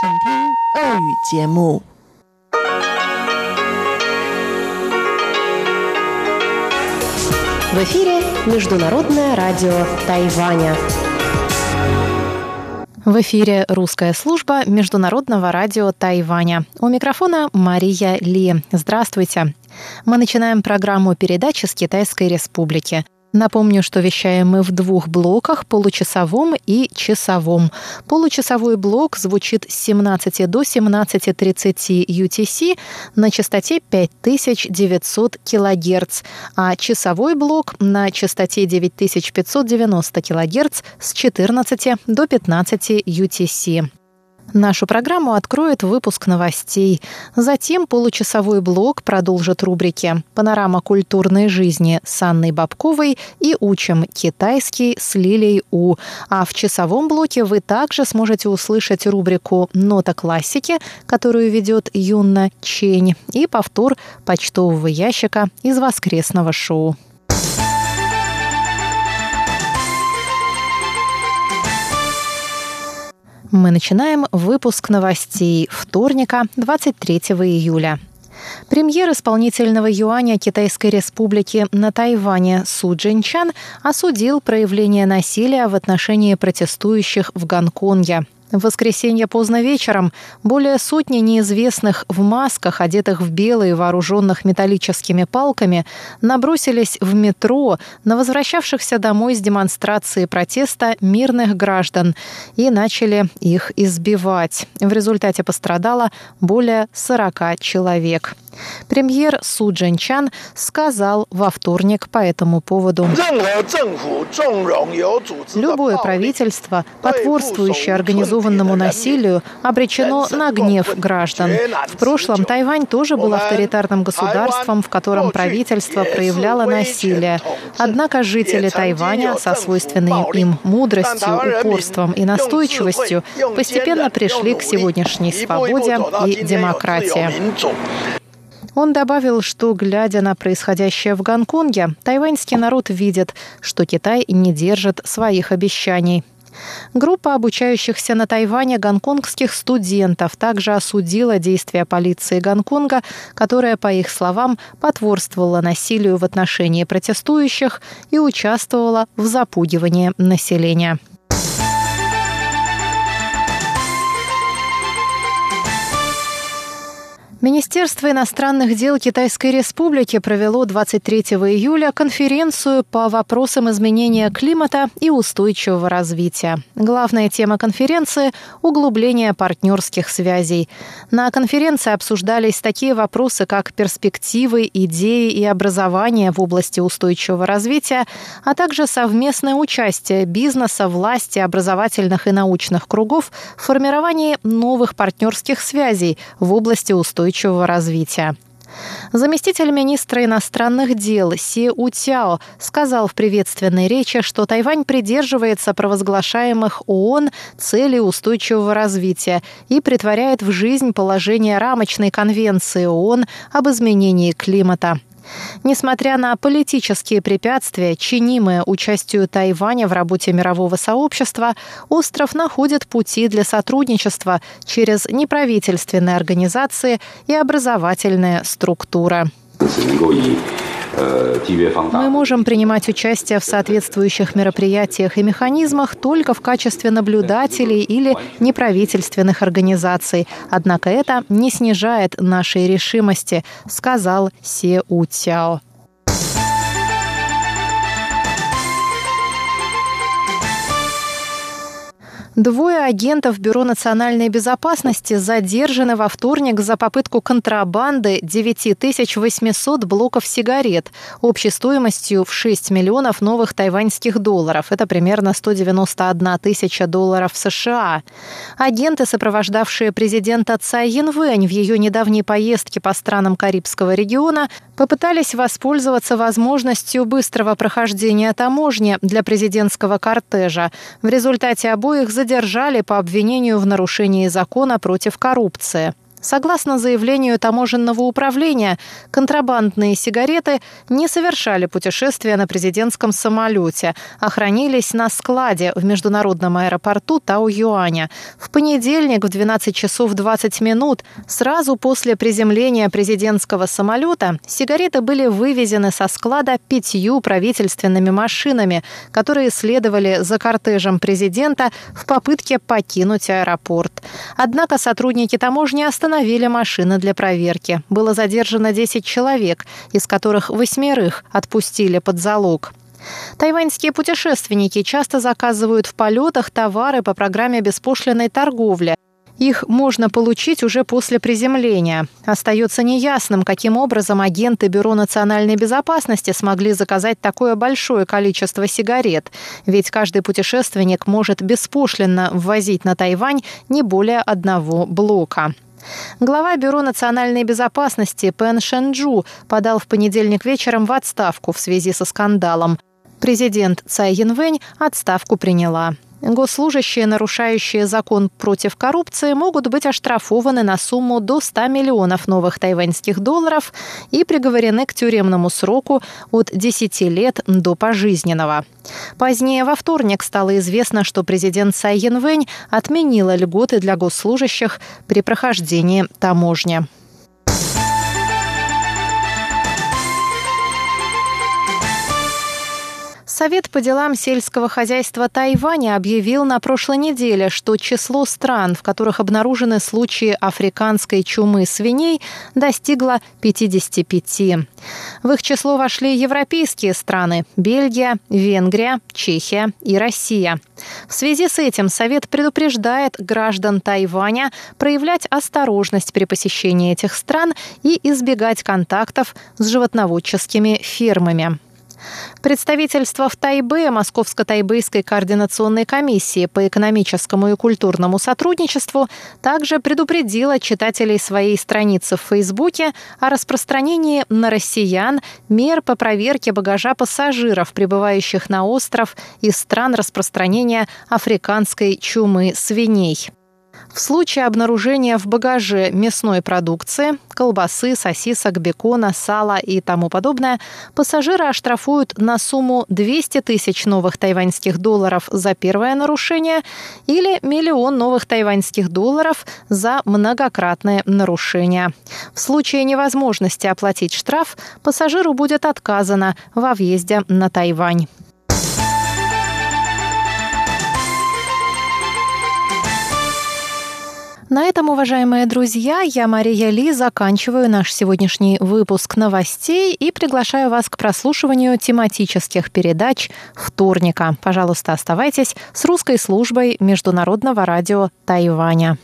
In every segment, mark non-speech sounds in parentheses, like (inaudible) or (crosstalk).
请听俄语节目。В эфире Международное радио Тайваня. В эфире русская служба Международного радио Тайваня. У микрофона Мария Ли. Здравствуйте. Мы начинаем программу передачи с Китайской Республики. Напомню, что вещаем мы в двух блоках – получасовом и часовом. Получасовой блок звучит с 17 до 17.30 UTC на частоте 5900 кГц, а часовой блок на частоте 9590 кГц с 14 до 15 UTC. Нашу программу откроет выпуск новостей. Затем получасовой блок продолжит рубрики «Панорама культурной жизни» с Анной Бабковой и «Учим китайский» с Лилией У. А в часовом блоке вы также сможете услышать рубрику «Нота классики», которую ведет Юнна Чень, и повтор почтового ящика из воскресного шоу. Мы начинаем выпуск новостей вторника, 23 июля. Премьер исполнительного юаня Китайской Республики на Тайване Су Джинчан осудил проявление насилия в отношении протестующих в Гонконге. В воскресенье поздно вечером более сотни неизвестных в масках, одетых в белые, вооруженных металлическими палками, набросились в метро на возвращавшихся домой с демонстрации протеста мирных граждан и начали их избивать. В результате пострадало более 40 человек. Премьер Су Джинчан сказал во вторник по этому поводу. Любое правительство, потворствующее организованному организованному насилию обречено на гнев граждан. В прошлом Тайвань тоже был авторитарным государством, в котором правительство проявляло насилие. Однако жители Тайваня со свойственной им мудростью, упорством и настойчивостью постепенно пришли к сегодняшней свободе и демократии. Он добавил, что, глядя на происходящее в Гонконге, тайваньский народ видит, что Китай не держит своих обещаний. Группа обучающихся на Тайване гонконгских студентов также осудила действия полиции Гонконга, которая, по их словам, потворствовала насилию в отношении протестующих и участвовала в запугивании населения. Министерство иностранных дел Китайской Республики провело 23 июля конференцию по вопросам изменения климата и устойчивого развития. Главная тема конференции – углубление партнерских связей. На конференции обсуждались такие вопросы, как перспективы, идеи и образование в области устойчивого развития, а также совместное участие бизнеса, власти, образовательных и научных кругов в формировании новых партнерских связей в области устойчивого устойчивого развития. Заместитель министра иностранных дел Си Утяо сказал в приветственной речи, что Тайвань придерживается провозглашаемых ООН целей устойчивого развития и притворяет в жизнь положение рамочной конвенции ООН об изменении климата. Несмотря на политические препятствия, чинимые участию Тайваня в работе мирового сообщества, остров находит пути для сотрудничества через неправительственные организации и образовательные структуры. Мы можем принимать участие в соответствующих мероприятиях и механизмах только в качестве наблюдателей или неправительственных организаций. Однако это не снижает нашей решимости, сказал Се У Цяо. Двое агентов Бюро национальной безопасности задержаны во вторник за попытку контрабанды 9800 блоков сигарет общей стоимостью в 6 миллионов новых тайваньских долларов. Это примерно 191 тысяча долларов США. Агенты, сопровождавшие президента Цай Янвэнь в ее недавней поездке по странам Карибского региона, попытались воспользоваться возможностью быстрого прохождения таможни для президентского кортежа. В результате обоих задержали по обвинению в нарушении закона против коррупции. Согласно заявлению таможенного управления, контрабандные сигареты не совершали путешествия на президентском самолете, а хранились на складе в международном аэропорту Тау-Юаня. В понедельник в 12 часов 20 минут, сразу после приземления президентского самолета, сигареты были вывезены со склада пятью правительственными машинами, которые следовали за кортежем президента в попытке покинуть аэропорт. Однако сотрудники таможни остановились остановили машины для проверки. Было задержано 10 человек, из которых восьмерых отпустили под залог. Тайваньские путешественники часто заказывают в полетах товары по программе беспошлиной торговли. Их можно получить уже после приземления. Остается неясным, каким образом агенты Бюро национальной безопасности смогли заказать такое большое количество сигарет. Ведь каждый путешественник может беспошлинно ввозить на Тайвань не более одного блока. Глава Бюро национальной безопасности Пен Шенджу подал в понедельник вечером в отставку в связи со скандалом. Президент Цай Янвэнь отставку приняла. Госслужащие, нарушающие закон против коррупции, могут быть оштрафованы на сумму до 100 миллионов новых тайваньских долларов и приговорены к тюремному сроку от 10 лет до пожизненного. Позднее во вторник стало известно, что президент Цай Янвэнь отменила льготы для госслужащих при прохождении таможни. Совет по делам сельского хозяйства Тайваня объявил на прошлой неделе, что число стран, в которых обнаружены случаи африканской чумы свиней, достигло 55. В их число вошли европейские страны – Бельгия, Венгрия, Чехия и Россия. В связи с этим Совет предупреждает граждан Тайваня проявлять осторожность при посещении этих стран и избегать контактов с животноводческими фермами. Представительство в Тайбе Московско-Тайбэйской координационной комиссии по экономическому и культурному сотрудничеству также предупредило читателей своей страницы в Фейсбуке о распространении на россиян мер по проверке багажа пассажиров, прибывающих на остров из стран распространения африканской чумы свиней. В случае обнаружения в багаже мясной продукции, колбасы, сосисок, бекона, сала и тому подобное, пассажира оштрафуют на сумму 200 тысяч новых тайваньских долларов за первое нарушение или миллион новых тайваньских долларов за многократное нарушение. В случае невозможности оплатить штраф, пассажиру будет отказано во въезде на Тайвань. На этом, уважаемые друзья, я, Мария Ли, заканчиваю наш сегодняшний выпуск новостей и приглашаю вас к прослушиванию тематических передач вторника. Пожалуйста, оставайтесь с русской службой Международного радио Тайваня.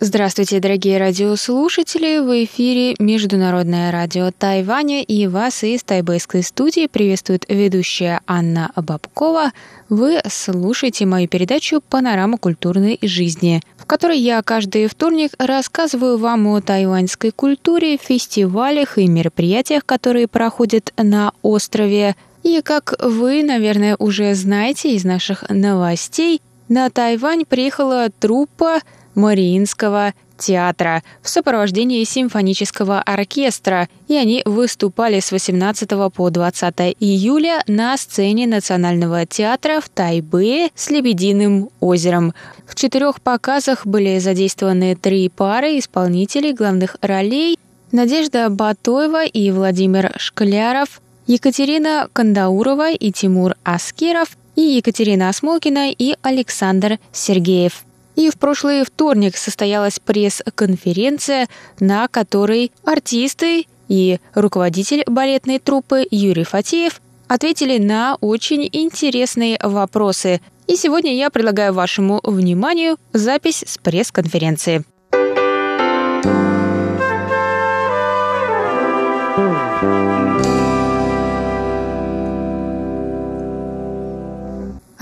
Здравствуйте, дорогие радиослушатели! В эфире Международное радио Тайваня и вас из тайбэйской студии приветствует ведущая Анна Бабкова. Вы слушаете мою передачу «Панорама культурной жизни», в которой я каждый вторник рассказываю вам о тайваньской культуре, фестивалях и мероприятиях, которые проходят на острове. И как вы, наверное, уже знаете из наших новостей, на Тайвань приехала труппа Мариинского театра в сопровождении симфонического оркестра, и они выступали с 18 по 20 июля на сцене Национального театра в Тайбе с Лебединым озером. В четырех показах были задействованы три пары исполнителей главных ролей Надежда Батоева и Владимир Шкляров, Екатерина Кандаурова и Тимур Аскеров и Екатерина Осмолкина и Александр Сергеев. И в прошлый вторник состоялась пресс-конференция, на которой артисты и руководитель балетной труппы Юрий Фатеев ответили на очень интересные вопросы. И сегодня я предлагаю вашему вниманию запись с пресс-конференции.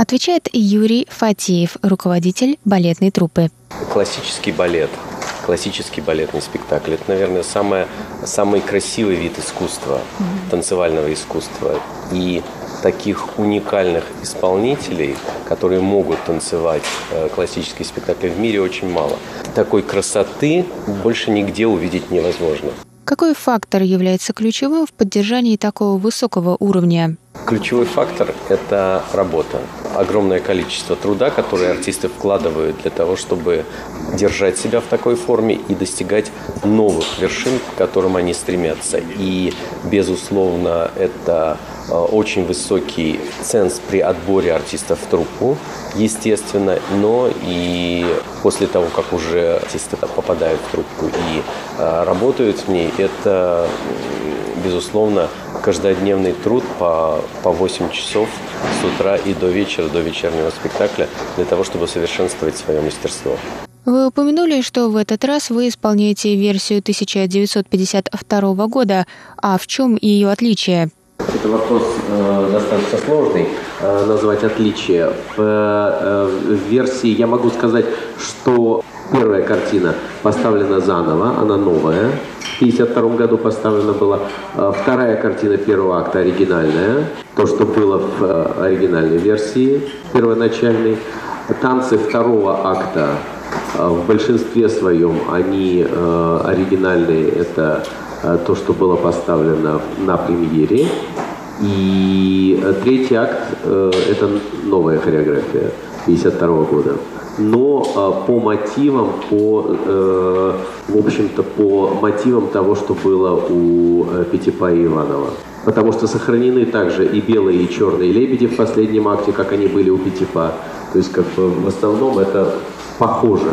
Отвечает Юрий Фатеев, руководитель балетной труппы. Классический балет классический балетный спектакль. Это, наверное, самое, самый красивый вид искусства, танцевального искусства. И таких уникальных исполнителей, которые могут танцевать э, классические спектакли в мире, очень мало. Такой красоты больше нигде увидеть невозможно. Какой фактор является ключевым в поддержании такого высокого уровня? Ключевой фактор – это работа. Огромное количество труда, которое артисты вкладывают для того, чтобы держать себя в такой форме и достигать новых вершин, к которым они стремятся. И, безусловно, это э, очень высокий ценз при отборе артистов в труппу, естественно, но и после того, как уже артисты попадают в труппу и э, работают в ней, это, безусловно, каждодневный труд по, по 8 часов с утра и до вечера, до вечернего спектакля, для того, чтобы совершенствовать свое мастерство. Вы упомянули, что в этот раз вы исполняете версию 1952 года. А в чем ее отличие? Это вопрос э, достаточно сложный, э, назвать отличие. В, э, в версии я могу сказать, что первая картина поставлена заново, она новая. В 1952 году поставлена была э, вторая картина первого акта оригинальная, то, что было в э, оригинальной версии первоначальной. Танцы второго акта э, в большинстве своем они э, оригинальные, это э, то, что было поставлено на премьере. И третий акт это новая хореография 52 года. Но э, по мотивам, по, э, в общем-то, по мотивам того, что было у э, Пятипа и Иванова. Потому что сохранены также и белые, и черные лебеди в последнем акте, как они были у Пятипа. То есть, как в основном это похоже.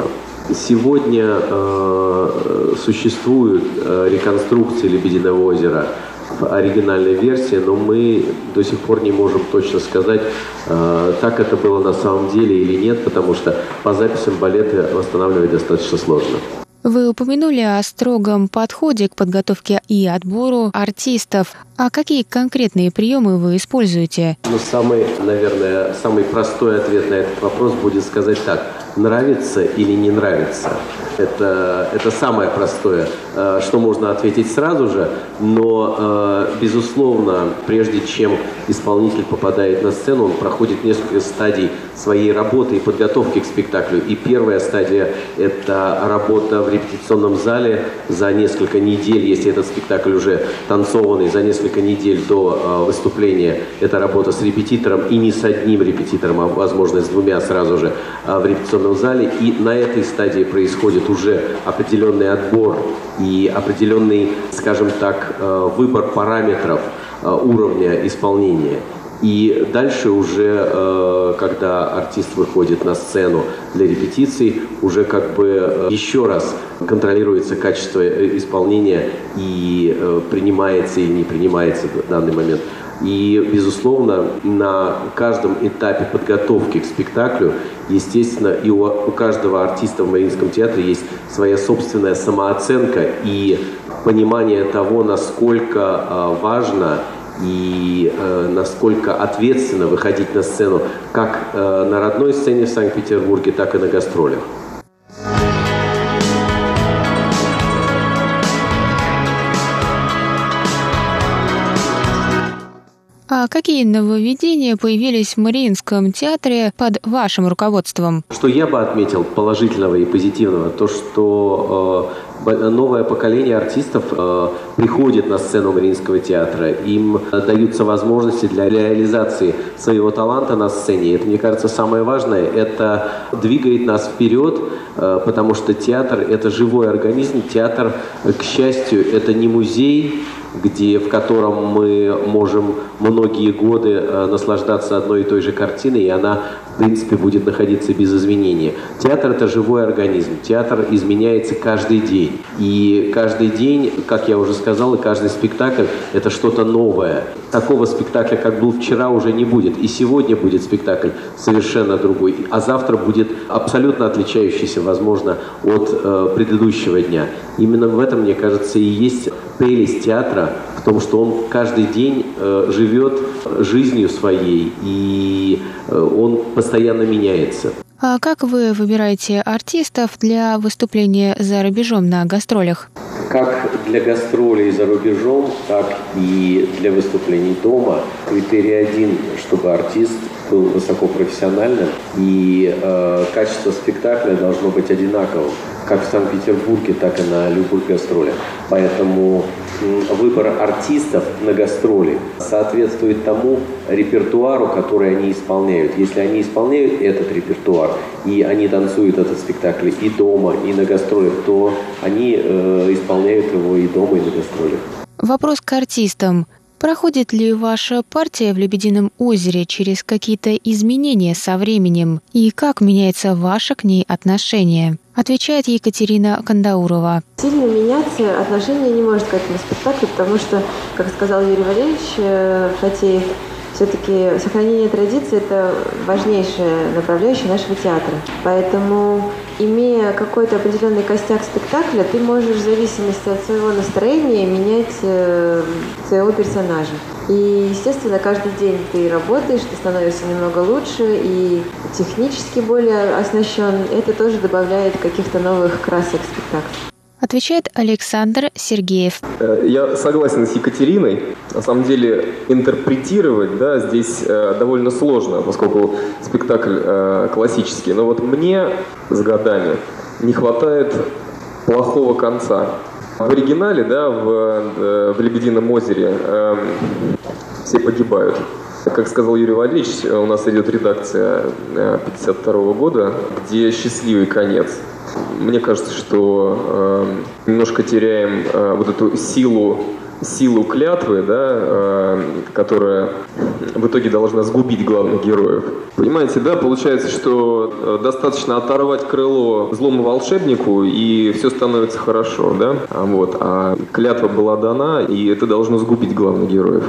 Сегодня э, существуют э, реконструкции Лебединого озера в оригинальной версии, но мы до сих пор не можем точно сказать, э, так это было на самом деле или нет, потому что по записям балеты восстанавливать достаточно сложно. Вы упомянули о строгом подходе к подготовке и отбору артистов. А какие конкретные приемы вы используете? Ну, самый, наверное, самый простой ответ на этот вопрос будет сказать так. Нравится или не нравится? Это, это самое простое, э, что можно ответить сразу же, но, э, безусловно, прежде чем исполнитель попадает на сцену, он проходит несколько стадий своей работы и подготовки к спектаклю. И первая стадия – это работа в репетиционном зале за несколько недель, если этот спектакль уже танцованный, за несколько недель до э, выступления. Это работа с репетитором и не с одним репетитором, а, возможно, с двумя сразу же в репетиционном зале. И на этой стадии происходит происходит уже определенный отбор и определенный, скажем так, э, выбор параметров э, уровня исполнения. И дальше уже, э, когда артист выходит на сцену для репетиций, уже как бы еще раз контролируется качество исполнения и принимается или не принимается в данный момент. И, безусловно, на каждом этапе подготовки к спектаклю, естественно, и у, у каждого артиста в Мариинском театре есть своя собственная самооценка и понимание того, насколько э, важно и э, насколько ответственно выходить на сцену как э, на родной сцене в Санкт-Петербурге, так и на гастролях. А какие нововведения появились в Мариинском театре под вашим руководством? Что я бы отметил положительного и позитивного, то, что э, новое поколение артистов э, приходит на сцену Мариинского театра, им даются возможности для реализации своего таланта на сцене. Это, мне кажется, самое важное. Это двигает нас вперед, э, потому что театр – это живой организм. Театр, к счастью, это не музей, где, в котором мы можем многие годы э, наслаждаться одной и той же картиной, и она, в принципе, будет находиться без изменения. Театр – это живой организм. Театр изменяется каждый день. И каждый день, как я уже сказал, и каждый спектакль – это что-то новое. Такого спектакля, как был вчера, уже не будет. И сегодня будет спектакль совершенно другой. А завтра будет абсолютно отличающийся, возможно, от э, предыдущего дня. Именно в этом, мне кажется, и есть прелесть театра в том, что он каждый день э, живет жизнью своей, и э, он постоянно меняется. А как вы выбираете артистов для выступления за рубежом на гастролях? Как для гастролей за рубежом, так и для выступлений дома критерий один, чтобы артист был высокопрофессиональным, и э, качество спектакля должно быть одинаковым, как в Санкт-Петербурге, так и на любых гастролях. Поэтому выбор артистов на гастроли соответствует тому репертуару, который они исполняют. Если они исполняют этот репертуар, и они танцуют этот спектакль и дома, и на гастролях, то они э, исполняют его и дома, и на гастролях. Вопрос к артистам. Проходит ли ваша партия в «Лебедином озере» через какие-то изменения со временем? И как меняется ваше к ней отношение? Отвечает Екатерина Кандаурова. Сильно меняться отношение не может к этому спектаклю, потому что, как сказал Юрий Валерьевич э, Фатеев, все-таки сохранение традиции – это важнейшая направляющая нашего театра. Поэтому, имея какой-то определенный костяк спектакля, ты можешь в зависимости от своего настроения менять э, своего персонажа. И, естественно, каждый день ты работаешь, ты становишься немного лучше и технически более оснащен. Это тоже добавляет каких-то новых красок спектакля. Отвечает Александр Сергеев. Э, я согласен с Екатериной. На самом деле интерпретировать да, здесь э, довольно сложно, поскольку спектакль э, классический. Но вот мне с годами не хватает плохого конца. В оригинале, да, в, в «Лебедином озере» э, все погибают. Как сказал Юрий Валерьевич, у нас идет редакция 52 года, где счастливый конец – мне кажется, что э, немножко теряем э, вот эту силу силу клятвы, да, э, которая в итоге должна сгубить главных героев. Понимаете, да, получается, что э, достаточно оторвать крыло злому волшебнику, и все становится хорошо, да, а вот, а клятва была дана, и это должно сгубить главных героев.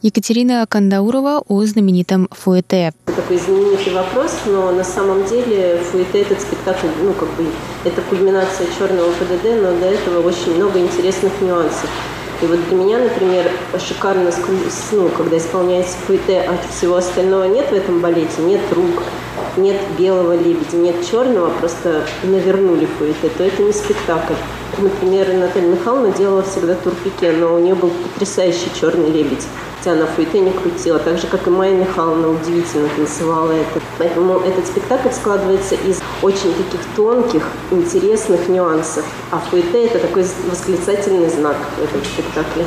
Екатерина Кандаурова о знаменитом Фуэте. Такой знаменитый вопрос, но на самом деле Фуэте этот спектакль, ну как бы это кульминация черного ПДД, но до этого очень много интересных нюансов. И вот для меня, например, шикарно, ну, когда исполняется фуэте, а всего остального нет в этом балете, нет рук, нет белого лебедя, нет черного, просто навернули фуэте, то это не спектакль. Например, Наталья Михайловна делала всегда турпике, но у нее был потрясающий черный лебедь хотя она фуэте не крутила, так же, как и Майя Михайловна удивительно танцевала это. Поэтому этот спектакль складывается из очень таких тонких, интересных нюансов. А фуэте – это такой восклицательный знак в этом спектакле.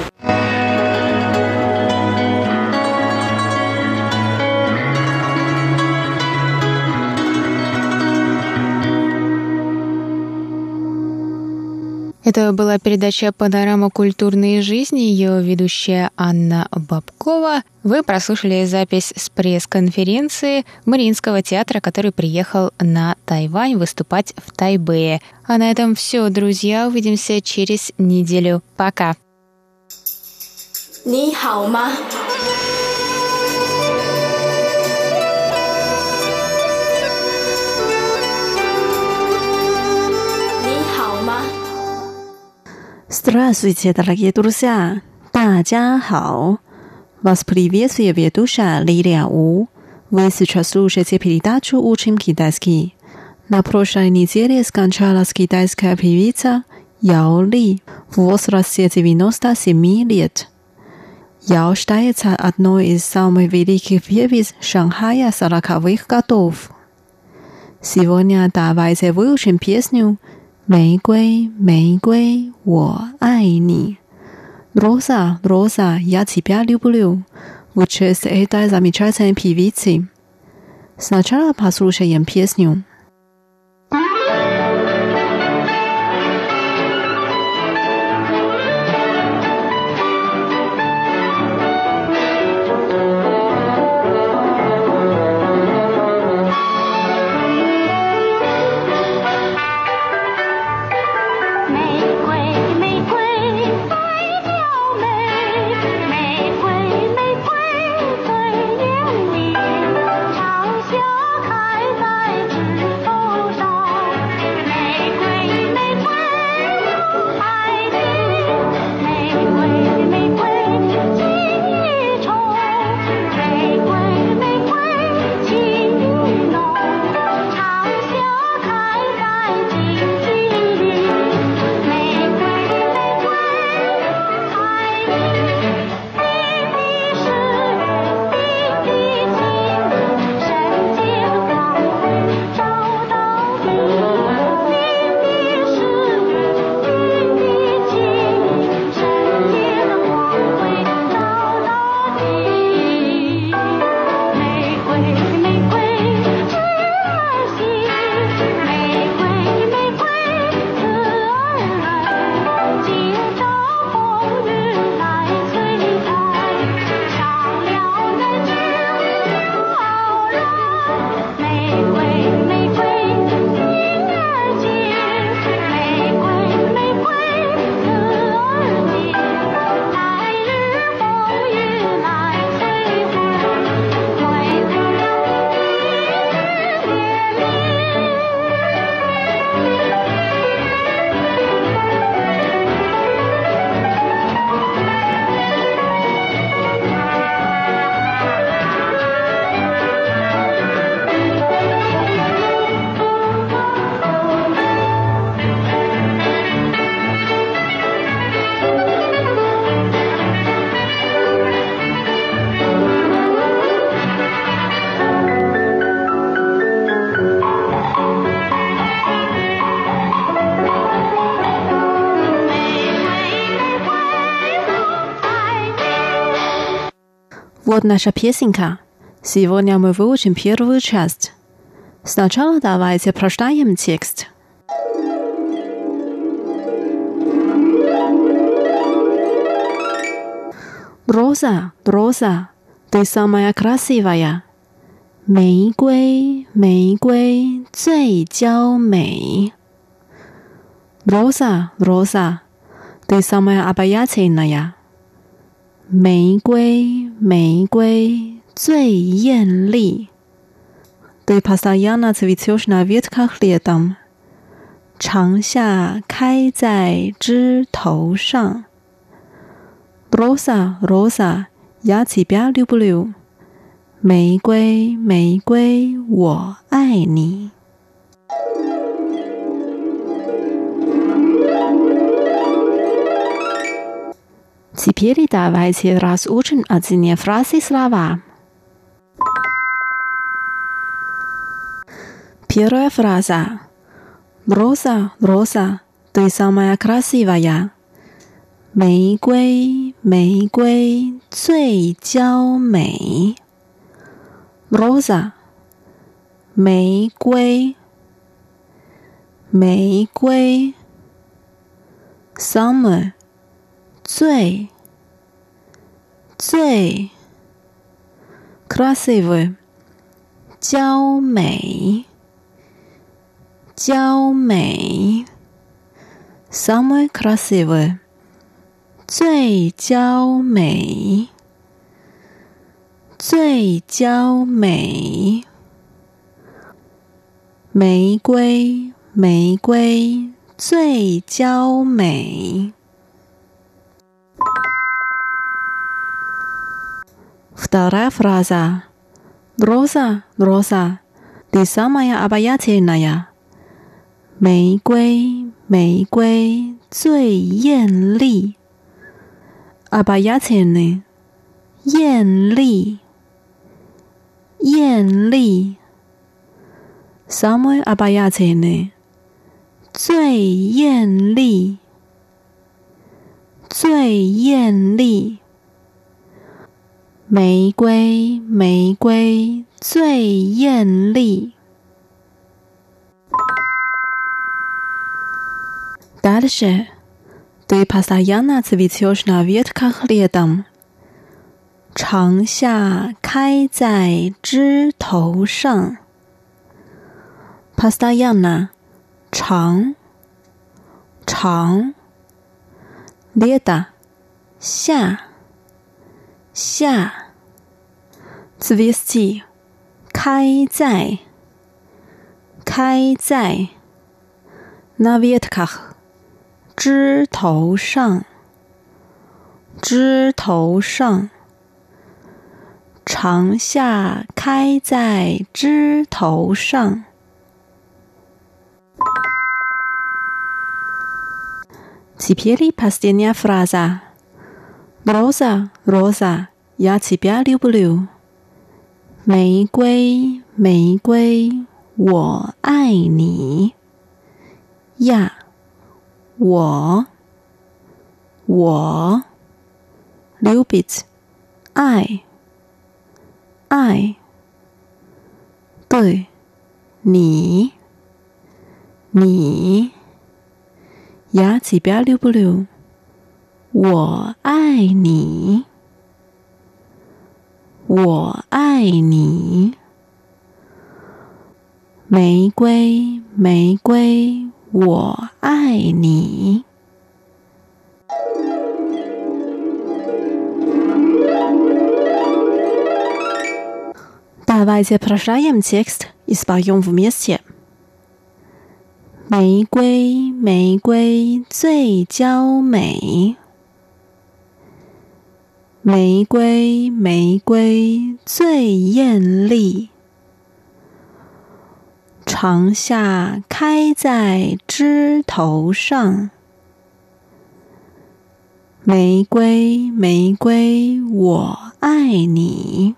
Это была передача «Панорама культурной жизни», ее ведущая Анна Бабкова. Вы прослушали запись с пресс-конференции Мариинского театра, который приехал на Тайвань выступать в Тайбэе. А на этом все, друзья. Увидимся через неделю. Пока. 你好吗 ？Здравствуйте, дорогие друзья! 大家好! Вас приветствует ведущая Лилия У. Вы сейчас слушаете передачу «Учим китайский». На прошлой неделе скончалась китайская певица Яо Ли в возрасте 97 лет. Яо считается одной из самых великих певиц Шанхая 40-х годов. Сегодня давайте выучим песню 玫瑰，玫瑰，我爱你。Rosa, Rosa, я тебя люблю. В честь этой замечательной певицы. Сначала послушаем песню. Вот наша песенка. Сегодня мы выучим первую часть. Сначала давайте прочитаем текст. Роза, Роза, ты самая красивая. 玫瑰，玫瑰最娇美。Rosa, Rosa, ты самая обаятельная. 玫瑰，玫瑰最艳丽。对，pasayanat vichiosna v i t k a h l i d a m。长夏开在枝头上。rosa rosa yaqibalu blu。玫瑰，玫瑰，我爱你。Теперь давайте разучим одни фразы слова. Первая фраза. Роза, Роза, ты самая красивая. 玫瑰，玫瑰最娇美。Rosa，玫瑰，玫瑰。Summer， 最最 classyver 娇美娇美 summer classyver 最娇美最娇美玫瑰玫瑰最娇美 Вторая фраза. Роза, роза, ты самая обаятельная. 玫瑰，玫瑰最艳丽。Обаятельный，艳丽。艳丽，самый обаятельный，最艳丽，最艳丽。 玫瑰，玫瑰最艳丽。Дальше ты постоянно цветешь на ветках летом. 长夏开在枝头上，постоянно 长长，лето 夏夏 ，цвести 开在开在，на ветках 枝头上枝头上。长夏开在枝头上。Теперь последняя фраза. Роза, роза, я тебя люблю. 玫瑰，玫瑰，我爱你呀！我，我，Liu Bit，爱，爱，对，你，你，牙齿不要溜不溜，我爱你。我爱你，玫瑰，玫瑰，我爱你。Давайте прочитаем текст и споем вместе. 玫瑰，玫瑰最娇美。 玫瑰，玫瑰最艳丽。长夏开在枝头上。玫瑰，玫瑰，我爱你。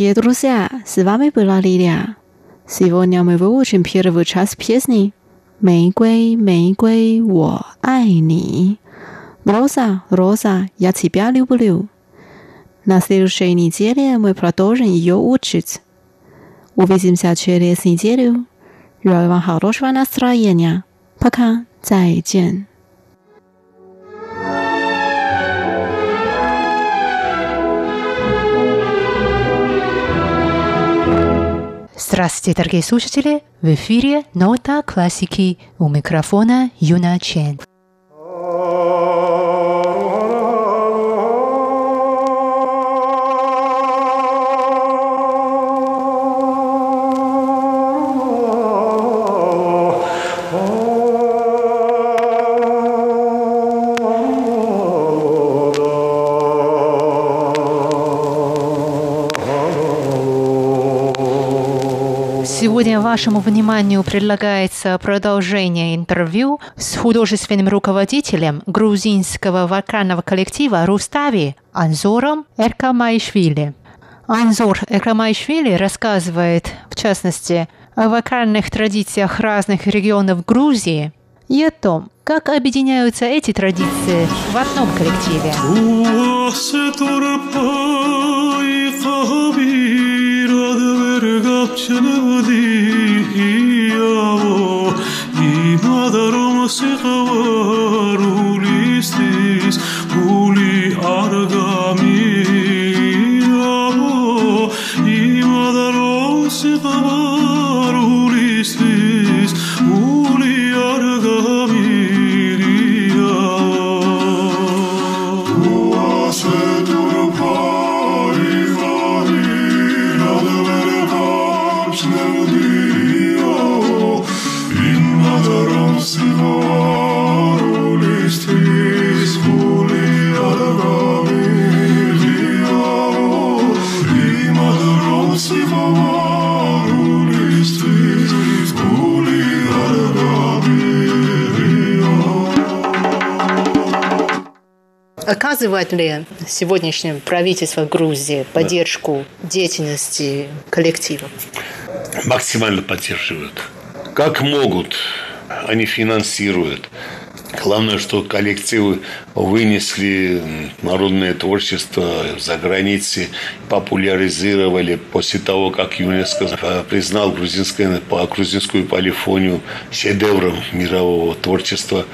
Дорогие друзья, с вами была Лилия. Сегодня мы выучим первую часть песни «玫瑰，玫瑰，我爱你». Роза, Роза, я тебя люблю. На следующей неделе мы продолжим ее учить. Увидимся через неделю. Желаю вам хорошего настроения. Пока, 再见。 Здравствуйте, дорогие слушатели! В эфире «Нота классики» у микрофона Юна Чен. Вашему вниманию предлагается продолжение интервью с художественным руководителем грузинского вокального коллектива «Рустави» Анзором Эркамайшвили. Анзор Эркамайшвили рассказывает, в частности, о вокальных традициях разных регионов Грузии и о том, как объединяются эти традиции в одном коллективе. چنو دیهی آو دی مادرم سیقوار Оказывает ли сегодняшнее правительство Грузии поддержку деятельности коллектива? Максимально поддерживают. Как могут, они финансируют. Главное, что коллективы вынесли народное творчество за границы, популяризировали после того, как ЮНЕСКО признал грузинское, грузинскую полифонию шедевром мирового творчества.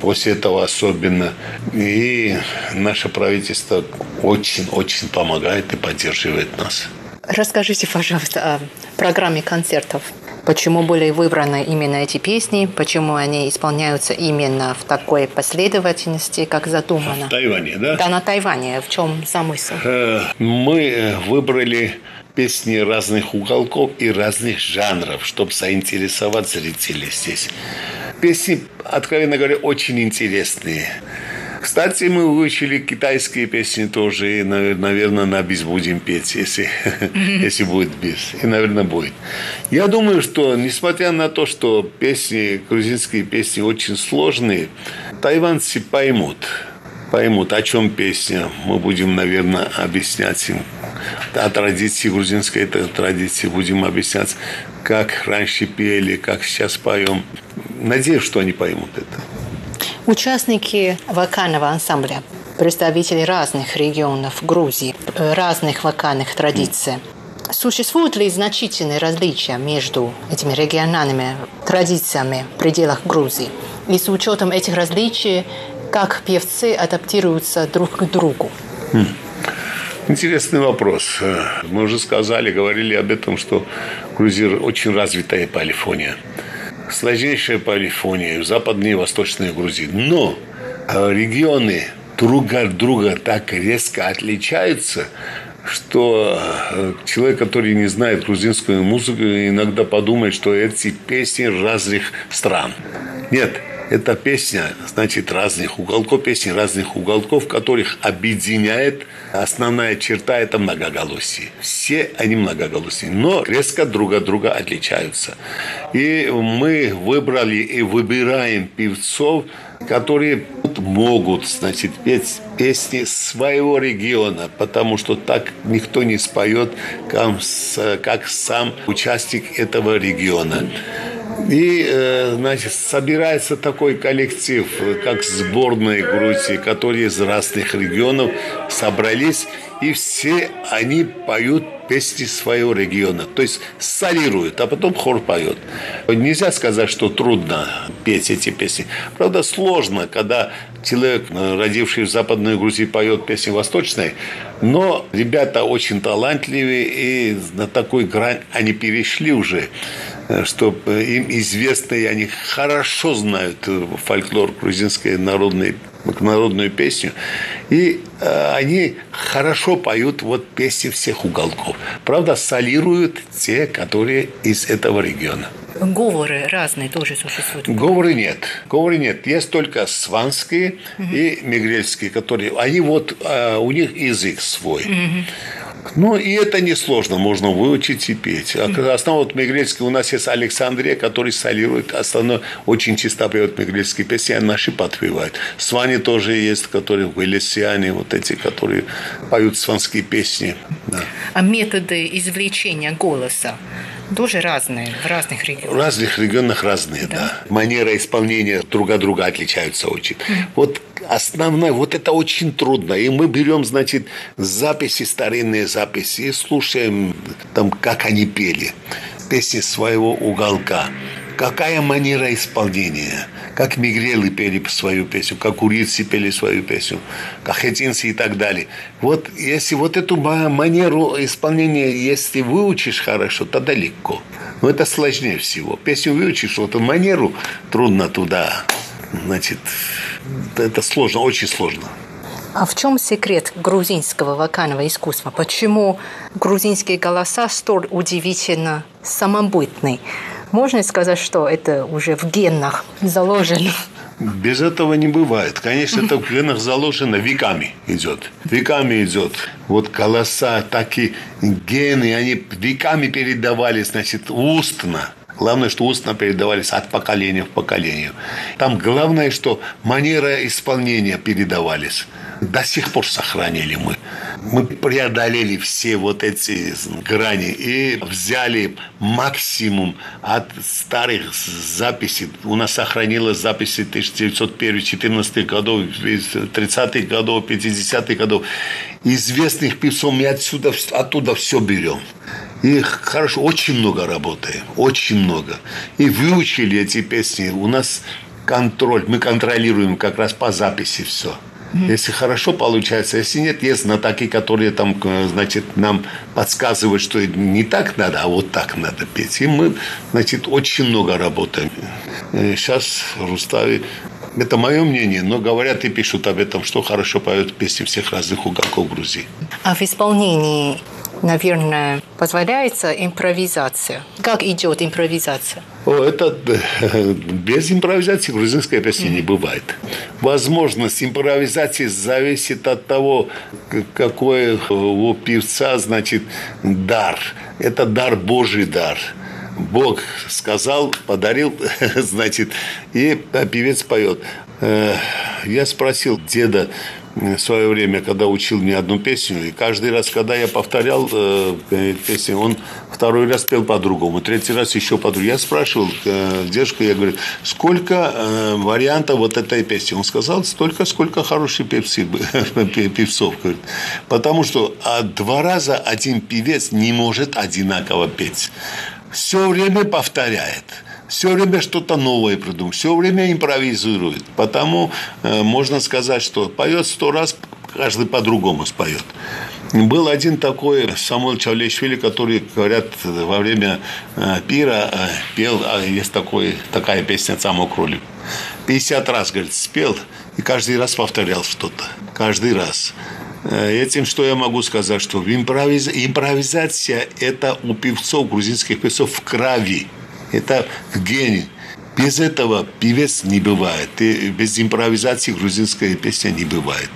После этого особенно. И наше правительство очень-очень помогает и поддерживает нас. Расскажите, пожалуйста, о программе концертов. Почему были выбраны именно эти песни? Почему они исполняются именно в такой последовательности, как задумано? В Тайване, да? Да, на Тайване. В чем замысел? Мы выбрали песни разных уголков и разных жанров, чтобы заинтересовать зрителей здесь. Песни, откровенно говоря, очень интересные. Кстати, мы выучили китайские песни тоже, и, наверное, на бис будем петь, если, (laughs) если будет бис. И, наверное, будет. Я думаю, что, несмотря на то, что песни, грузинские песни очень сложные, тайванцы поймут, поймут, о чем песня. Мы будем, наверное, объяснять им о традиции грузинской этой традиции будем объяснять, как раньше пели, как сейчас поем. Надеюсь, что они поймут это. Участники вокального ансамбля, представители разных регионов Грузии, разных вокальных традиций. Существуют ли значительные различия между этими региональными традициями в пределах Грузии? И с учетом этих различий, как певцы адаптируются друг к другу? Хм. Интересный вопрос. Мы уже сказали, говорили об этом, что в очень развитая полифония сложнейшая полифония в западной и восточной Грузии. Но э, регионы друг от друга так резко отличаются, что э, человек, который не знает грузинскую музыку, иногда подумает, что эти песни разных стран. Нет, эта песня, значит, разных уголков, песни разных уголков, которых объединяет основная черта – это многоголосие. Все они многоголосые, но резко друг от друга отличаются. И мы выбрали и выбираем певцов, которые могут, значит, петь песни своего региона, потому что так никто не споет, как сам участник этого региона. И, э, значит, собирается такой коллектив, как сборная Грузии, которые из разных регионов собрались, и все они поют песни своего региона. То есть солируют, а потом хор поет. Нельзя сказать, что трудно петь эти песни. Правда, сложно, когда человек, э, родивший в Западной Грузии, поет песни восточной, но ребята очень талантливые, и на такой грань они перешли уже, э, что им известно, и они хорошо знают э, фольклор грузинской народной народную песню. И э, они хорошо поют вот песни всех уголков. Правда, солируют те, которые из этого региона. Говоры разные тоже существуют? Говоры нет. Говоры нет. Есть только сванские угу. и мигрельские, которые... Они вот... Э, у них язык свой. Угу. Ну, и это несложно, можно выучить и петь. Основа вот мигрельский у нас есть Александрия, который солирует, основной очень чисто поет мигрельские песни, а наши подпевают. Свани тоже есть, которые в Элисиане, вот эти, которые поют сванские песни. Да. А методы извлечения голоса? Тоже разные в разных регионах. В разных регионах разные, да. да. Манера исполнения друг от друга отличаются очень. Mm. Вот основное, вот это очень трудно. И мы берем, значит, записи, старинные записи, и слушаем, там, как они пели. Песни своего уголка. Какая манера исполнения? Как мигрелы пели свою песню, как урийцы пели свою песню, как хетинцы и так далее. Вот если вот эту манеру исполнения, если выучишь хорошо, тогда легко. Но это сложнее всего. Песню выучишь, вот манеру трудно туда. Значит, это сложно, очень сложно. А в чем секрет грузинского вокального искусства? Почему грузинские голоса столь удивительно самобытны? Можно сказать, что это уже в генах заложено? Без этого не бывает. Конечно, это в генах заложено веками идет. Веками идет. Вот голоса, так и гены, они веками передавались, значит, устно. Главное, что устно передавались от поколения в поколение. Там главное, что манера исполнения передавались. До сих пор сохранили мы. Мы преодолели все вот эти грани и взяли максимум от старых записей. У нас сохранилось записи 1901-14 годов, 30-х годов, 50-х годов. Известных певцов мы отсюда, оттуда все берем. И хорошо, очень много работаем, очень много. И выучили эти песни. У нас контроль, мы контролируем как раз по записи все. Если хорошо получается, если нет, есть знатоки, которые там, э, значит, нам подсказывают, что не так надо, а вот так надо петь. И мы, значит, очень много работаем. Сейчас в Руставе это мое мнение, но говорят и пишут об этом, что хорошо поют песни всех разных уголков Грузии. А в исполнении наверное, позволяется импровизация. Как идет импровизация? О, это без импровизации грузинской песни mm-hmm. не бывает. Возможность импровизации зависит от того, какой у певца, значит, дар. Это дар Божий дар. Бог сказал, подарил, (laughs) значит, и певец поет. Э, я спросил деда, в свое время, когда учил мне одну песню, и каждый раз, когда я повторял э, песню, он второй раз пел по-другому, третий раз еще по-другому. Я спрашивал э, дедушку, я говорю, сколько э, вариантов вот этой песни? Он сказал, столько, сколько хороших певцы, (laughs) певцов. Говорит. Потому что а два раза один певец не может одинаково петь. Все время повторяет все время что-то новое придумывает, все время импровизирует. Потому э, можно сказать, что поет сто раз, каждый по-другому споет. Был один такой Самуэль Чавлешвили, который, говорят, во время э, пира э, пел, а есть такой, такая песня «Саму кролик». 50 раз, говорит, спел, и каждый раз повторял что-то. Каждый раз. Э, этим что я могу сказать, что импровиз... импровизация – это у певцов, грузинских певцов в крови. Это гений. Без этого певец не бывает. И без импровизации грузинская песня не бывает.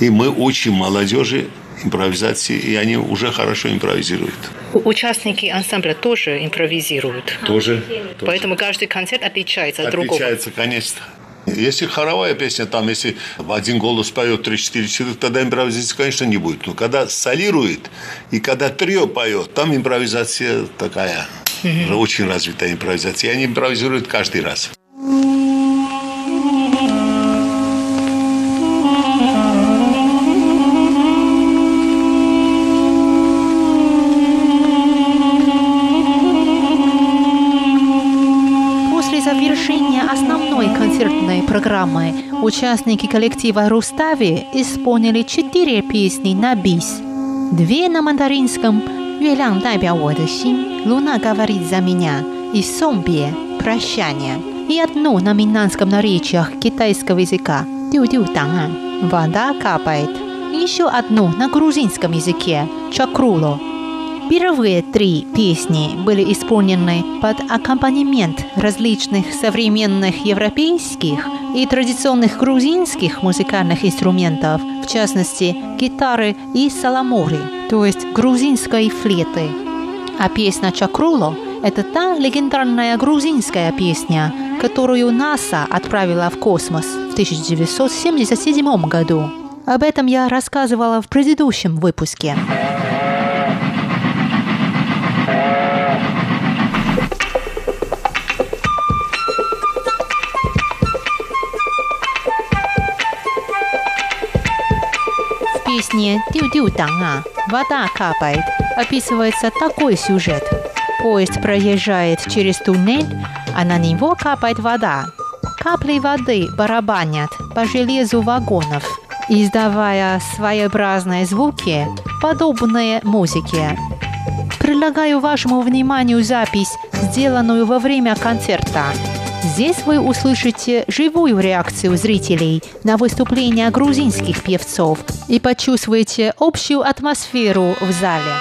И мы учим молодежи импровизации, и они уже хорошо импровизируют. Участники ансамбля тоже импровизируют. Тоже. Поэтому каждый концерт отличается от другого. Отличается, конечно. Если хоровая песня, там, если в один голос поет 3-4 человека, тогда импровизации, конечно, не будет. Но когда солирует и когда трио поет, там импровизация такая, очень развитая импровизация. И они импровизируют каждый раз. программы участники коллектива «Рустави» исполнили четыре песни на бис. Две на мандаринском «Юлян 代表我的心», «Луна говорит за меня» и «Сомбе» «Прощание» и одну на миннанском наречиях китайского языка «Дю-дю танган» «Вода капает» и еще одну на грузинском языке «Чакруло» Первые три песни были исполнены под аккомпанемент различных современных европейских и традиционных грузинских музыкальных инструментов, в частности гитары и саламори, то есть грузинской флейты. А песня «Чакруло» – это та легендарная грузинская песня, которую НАСА отправила в космос в 1977 году. Об этом я рассказывала в предыдущем выпуске. Песне «Дю-дю танга» «Вода капает» описывается такой сюжет. Поезд проезжает через туннель, а на него капает вода. Капли воды барабанят по железу вагонов, издавая своеобразные звуки, подобные музыке. Предлагаю вашему вниманию запись, сделанную во время концерта. Здесь вы услышите живую реакцию зрителей на выступления грузинских певцов и почувствуете общую атмосферу в зале.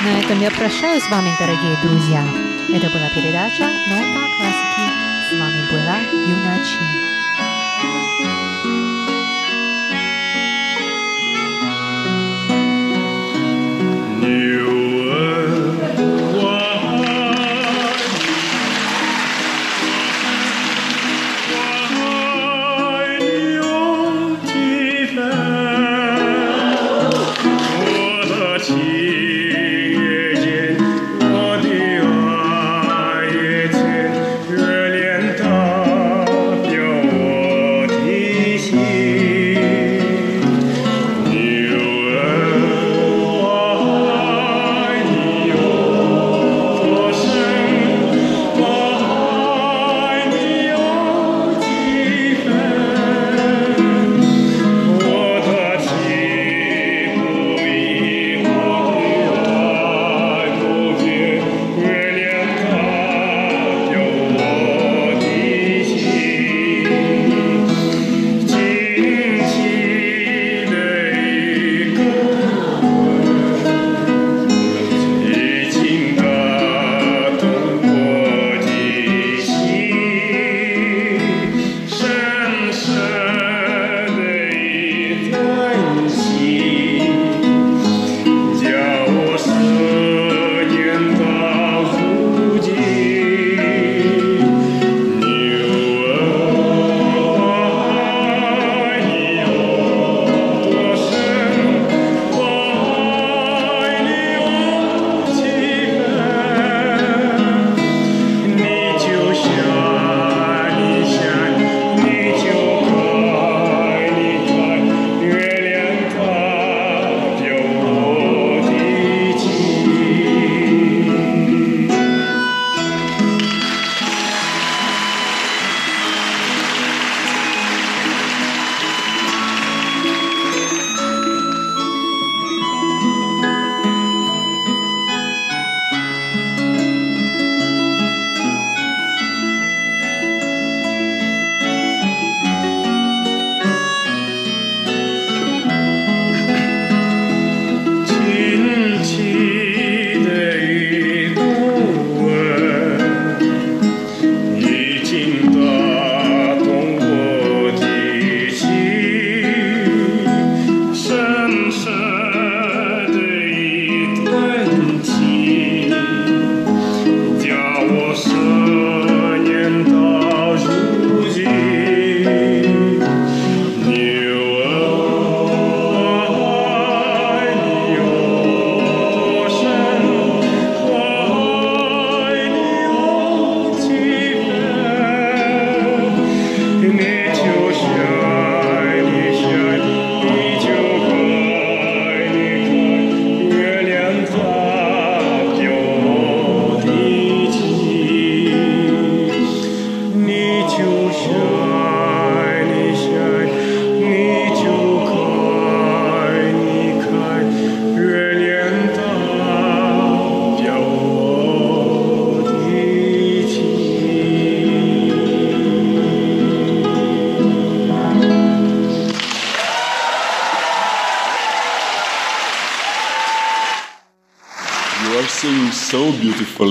На этом я прощаюсь с вами, дорогие друзья. Это была передача «Нота классики». С вами была Юна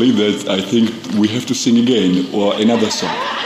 beautifully that I think we have to sing again or another song.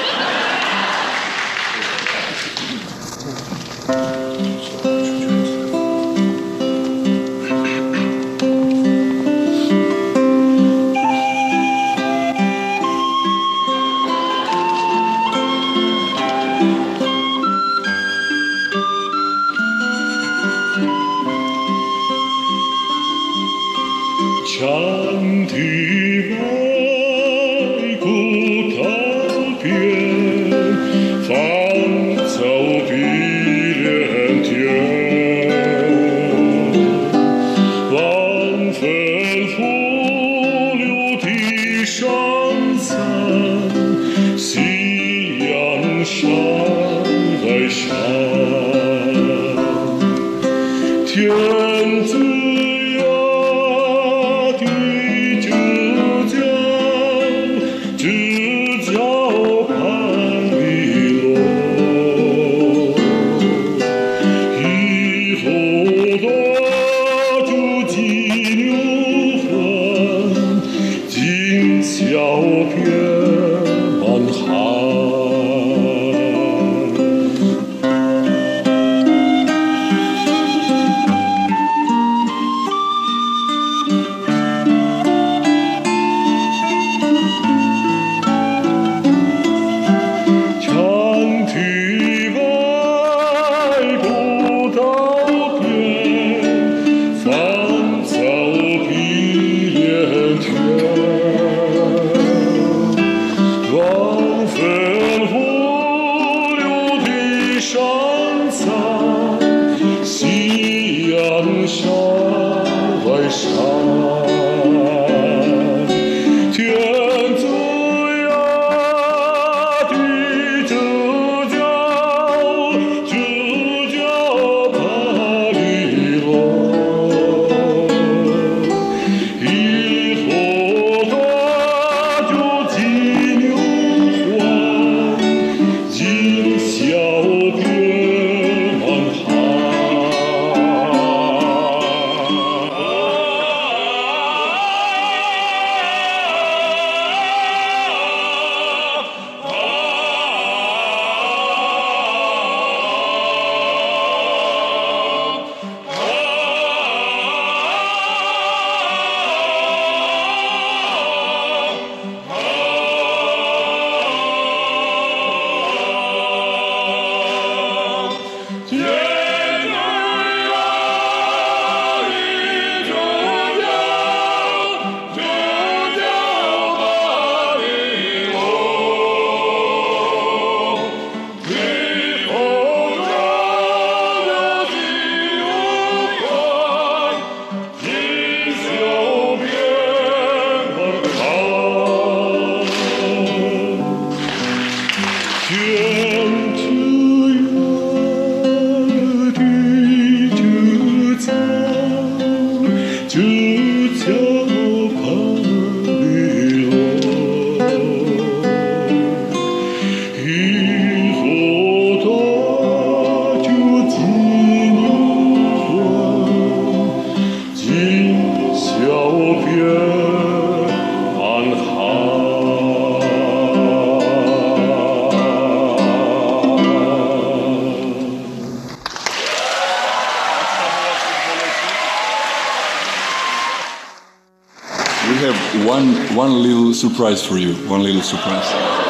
Surprise for you. One little surprise.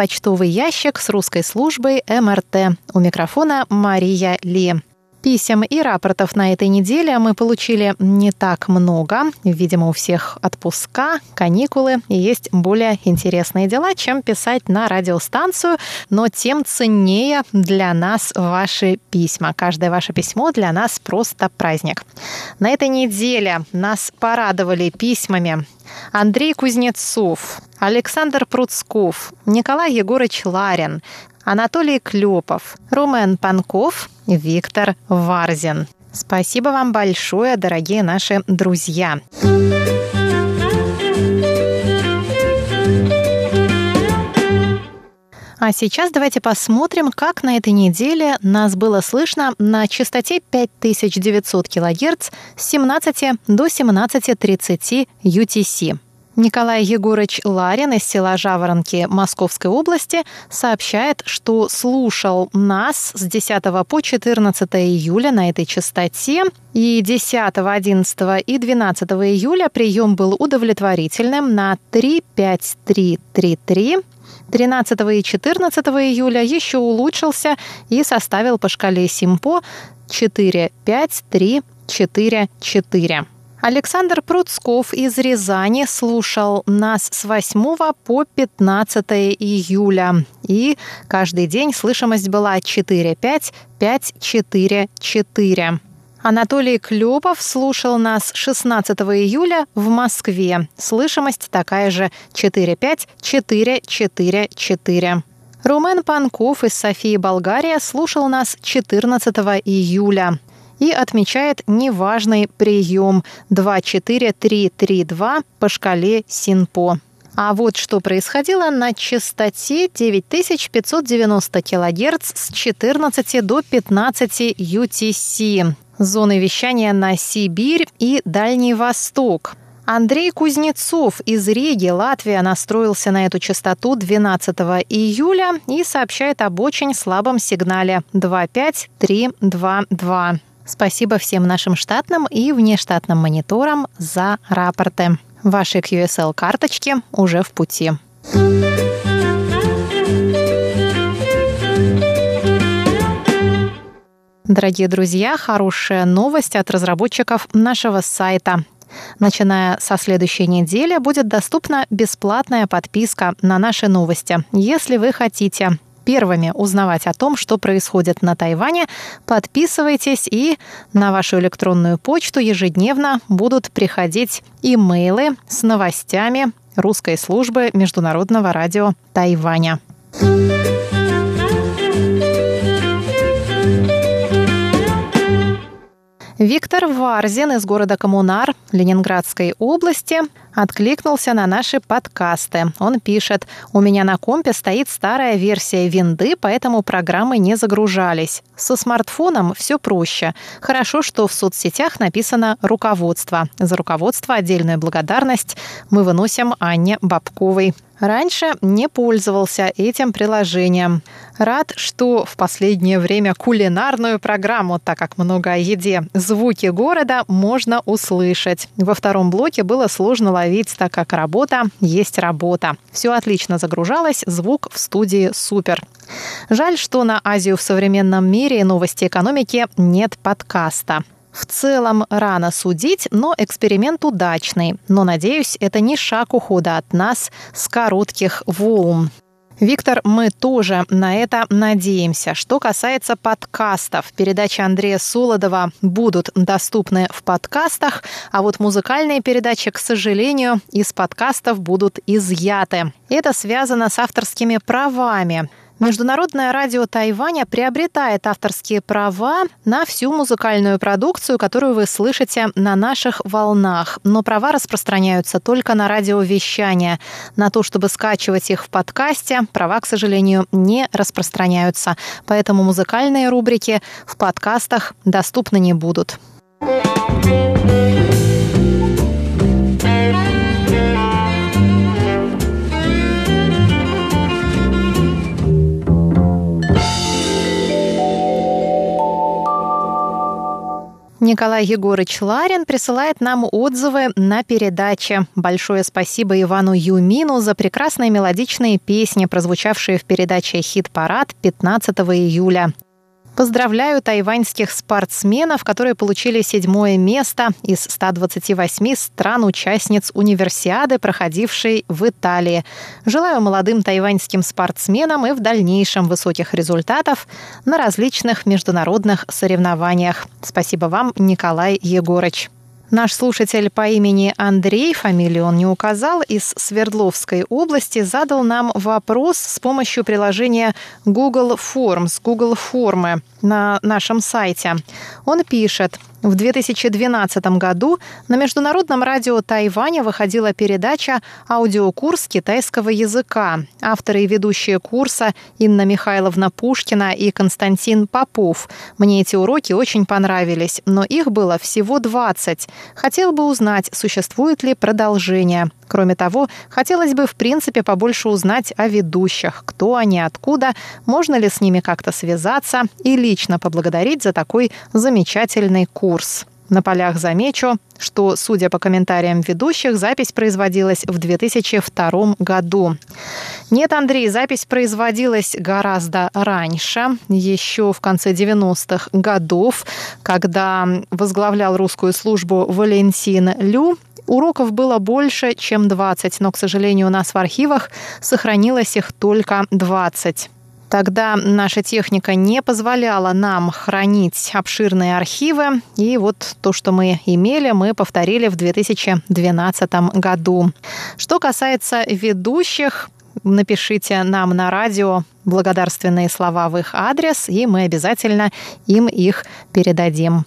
Почтовый ящик с русской службой МРТ. У микрофона Мария Ли. Писем и рапортов на этой неделе мы получили не так много. Видимо, у всех отпуска, каникулы и есть более интересные дела, чем писать на радиостанцию, но тем ценнее для нас ваши письма. Каждое ваше письмо для нас просто праздник. На этой неделе нас порадовали письмами Андрей Кузнецов, Александр Пруцков, Николай Егорович Ларин, Анатолий Клепов, Румен Панков, Виктор Варзин. Спасибо вам большое, дорогие наши друзья. А сейчас давайте посмотрим, как на этой неделе нас было слышно на частоте 5900 кГц с 17 до 17.30 UTC. Николай Егорович Ларин из села Жаворонки Московской области сообщает, что слушал нас с 10 по 14 июля на этой частоте. И 10, 11 и 12 июля прием был удовлетворительным на 35333. 13 и 14 июля еще улучшился и составил по шкале Симпо 4, 5, 3, 4, 4. Александр Пруцков из Рязани слушал нас с 8 по 15 июля. И каждый день слышимость была 4-5, 5-4-4. Анатолий Клепов слушал нас 16 июля в Москве. Слышимость такая же 4-5-4-4-4. Румен Панков из Софии, Болгария, слушал нас 14 июля и отмечает неважный прием 24332 по шкале СИНПО. А вот что происходило на частоте 9590 кГц с 14 до 15 UTC. Зоны вещания на Сибирь и Дальний Восток. Андрей Кузнецов из Риги, Латвия, настроился на эту частоту 12 июля и сообщает об очень слабом сигнале 25322. Спасибо всем нашим штатным и внештатным мониторам за рапорты. Ваши QSL-карточки уже в пути. Дорогие друзья, хорошая новость от разработчиков нашего сайта. Начиная со следующей недели будет доступна бесплатная подписка на наши новости. Если вы хотите первыми узнавать о том, что происходит на Тайване, подписывайтесь и на вашу электронную почту ежедневно будут приходить имейлы с новостями русской службы Международного радио Тайваня. Виктор Варзин из города Коммунар Ленинградской области откликнулся на наши подкасты. Он пишет, у меня на компе стоит старая версия винды, поэтому программы не загружались. Со смартфоном все проще. Хорошо, что в соцсетях написано «руководство». За руководство отдельную благодарность мы выносим Анне Бабковой. Раньше не пользовался этим приложением. Рад, что в последнее время кулинарную программу, так как много о еде, звуки города можно услышать. Во втором блоке было сложно ловить, так как работа есть работа. Все отлично загружалось, звук в студии супер. Жаль, что на Азию в современном мире и новости экономики нет подкаста. В целом рано судить, но эксперимент удачный. Но, надеюсь, это не шаг ухода от нас с коротких волн. Виктор, мы тоже на это надеемся. Что касается подкастов, передачи Андрея Солодова будут доступны в подкастах, а вот музыкальные передачи, к сожалению, из подкастов будут изъяты. Это связано с авторскими правами. Международное радио Тайваня приобретает авторские права на всю музыкальную продукцию, которую вы слышите на наших волнах. Но права распространяются только на радиовещание. На то, чтобы скачивать их в подкасте, права, к сожалению, не распространяются. Поэтому музыкальные рубрики в подкастах доступны не будут. Николай Егорыч Ларин присылает нам отзывы на передаче. Большое спасибо Ивану Юмину за прекрасные мелодичные песни, прозвучавшие в передаче «Хит-парад» 15 июля. Поздравляю тайваньских спортсменов, которые получили седьмое место из 128 стран-участниц универсиады, проходившей в Италии. Желаю молодым тайваньским спортсменам и в дальнейшем высоких результатов на различных международных соревнованиях. Спасибо вам, Николай Егорыч. Наш слушатель по имени Андрей, фамилию он не указал, из Свердловской области задал нам вопрос с помощью приложения Google Forms, Google Формы на нашем сайте. Он пишет, в 2012 году на Международном радио Тайваня выходила передача «Аудиокурс китайского языка». Авторы и ведущие курса Инна Михайловна Пушкина и Константин Попов. Мне эти уроки очень понравились, но их было всего 20. Хотел бы узнать, существует ли продолжение. Кроме того, хотелось бы в принципе побольше узнать о ведущих, кто они, откуда, можно ли с ними как-то связаться и лично поблагодарить за такой замечательный курс. На полях замечу, что, судя по комментариям ведущих, запись производилась в 2002 году. Нет, Андрей, запись производилась гораздо раньше, еще в конце 90-х годов, когда возглавлял русскую службу Валентин Лю, Уроков было больше, чем 20, но, к сожалению, у нас в архивах сохранилось их только 20. Тогда наша техника не позволяла нам хранить обширные архивы, и вот то, что мы имели, мы повторили в 2012 году. Что касается ведущих, напишите нам на радио благодарственные слова в их адрес, и мы обязательно им их передадим.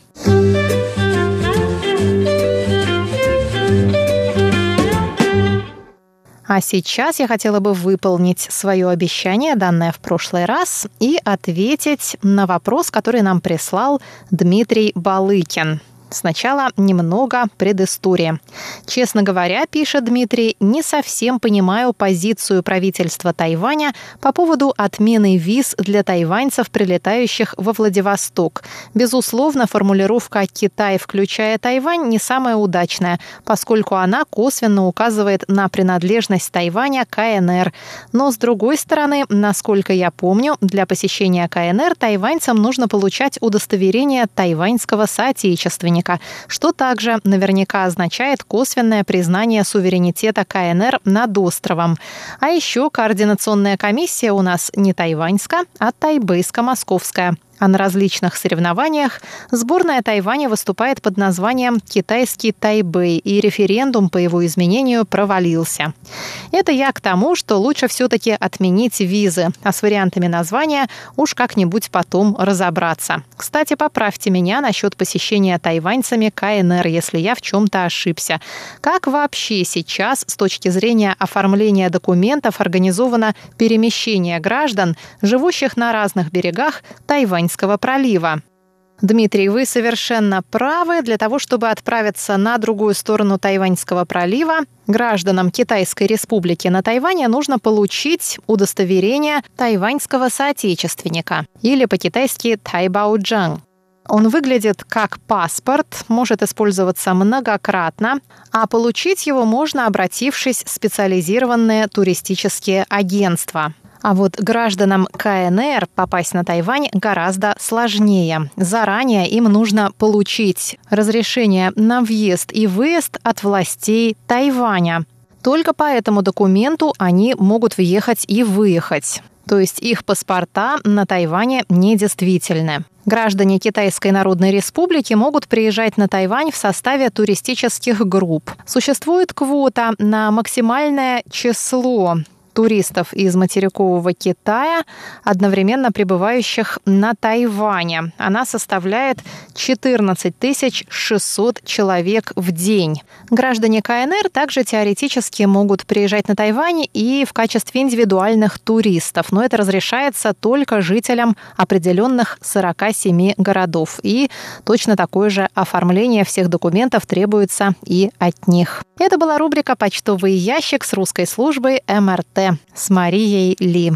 А сейчас я хотела бы выполнить свое обещание, данное в прошлый раз, и ответить на вопрос, который нам прислал Дмитрий Балыкин. Сначала немного предыстории. Честно говоря, пишет Дмитрий, не совсем понимаю позицию правительства Тайваня по поводу отмены виз для тайваньцев, прилетающих во Владивосток. Безусловно, формулировка «Китай, включая Тайвань» не самая удачная, поскольку она косвенно указывает на принадлежность Тайваня КНР. Но, с другой стороны, насколько я помню, для посещения КНР тайваньцам нужно получать удостоверение тайваньского соотечественника союзника, что также наверняка означает косвенное признание суверенитета КНР над островом. А еще координационная комиссия у нас не тайваньская, а тайбейско-московская а на различных соревнованиях сборная Тайваня выступает под названием «Китайский Тайбэй», и референдум по его изменению провалился. Это я к тому, что лучше все-таки отменить визы, а с вариантами названия уж как-нибудь потом разобраться. Кстати, поправьте меня насчет посещения тайваньцами КНР, если я в чем-то ошибся. Как вообще сейчас с точки зрения оформления документов организовано перемещение граждан, живущих на разных берегах Тайвань Тайваньского пролива. Дмитрий, вы совершенно правы. Для того, чтобы отправиться на другую сторону Тайваньского пролива, гражданам Китайской республики на Тайване нужно получить удостоверение тайваньского соотечественника или по-китайски Тайбаоджан. Он выглядит как паспорт, может использоваться многократно, а получить его можно, обратившись в специализированные туристические агентства. А вот гражданам КНР попасть на Тайвань гораздо сложнее. Заранее им нужно получить разрешение на въезд и выезд от властей Тайваня. Только по этому документу они могут въехать и выехать. То есть их паспорта на Тайване недействительны. Граждане Китайской Народной Республики могут приезжать на Тайвань в составе туристических групп. Существует квота на максимальное число туристов из материкового Китая, одновременно пребывающих на Тайване. Она составляет 14 600 человек в день. Граждане КНР также теоретически могут приезжать на Тайвань и в качестве индивидуальных туристов, но это разрешается только жителям определенных 47 городов. И точно такое же оформление всех документов требуется и от них. Это была рубрика «Почтовый ящик» с русской службой МРТ с Марией Ли.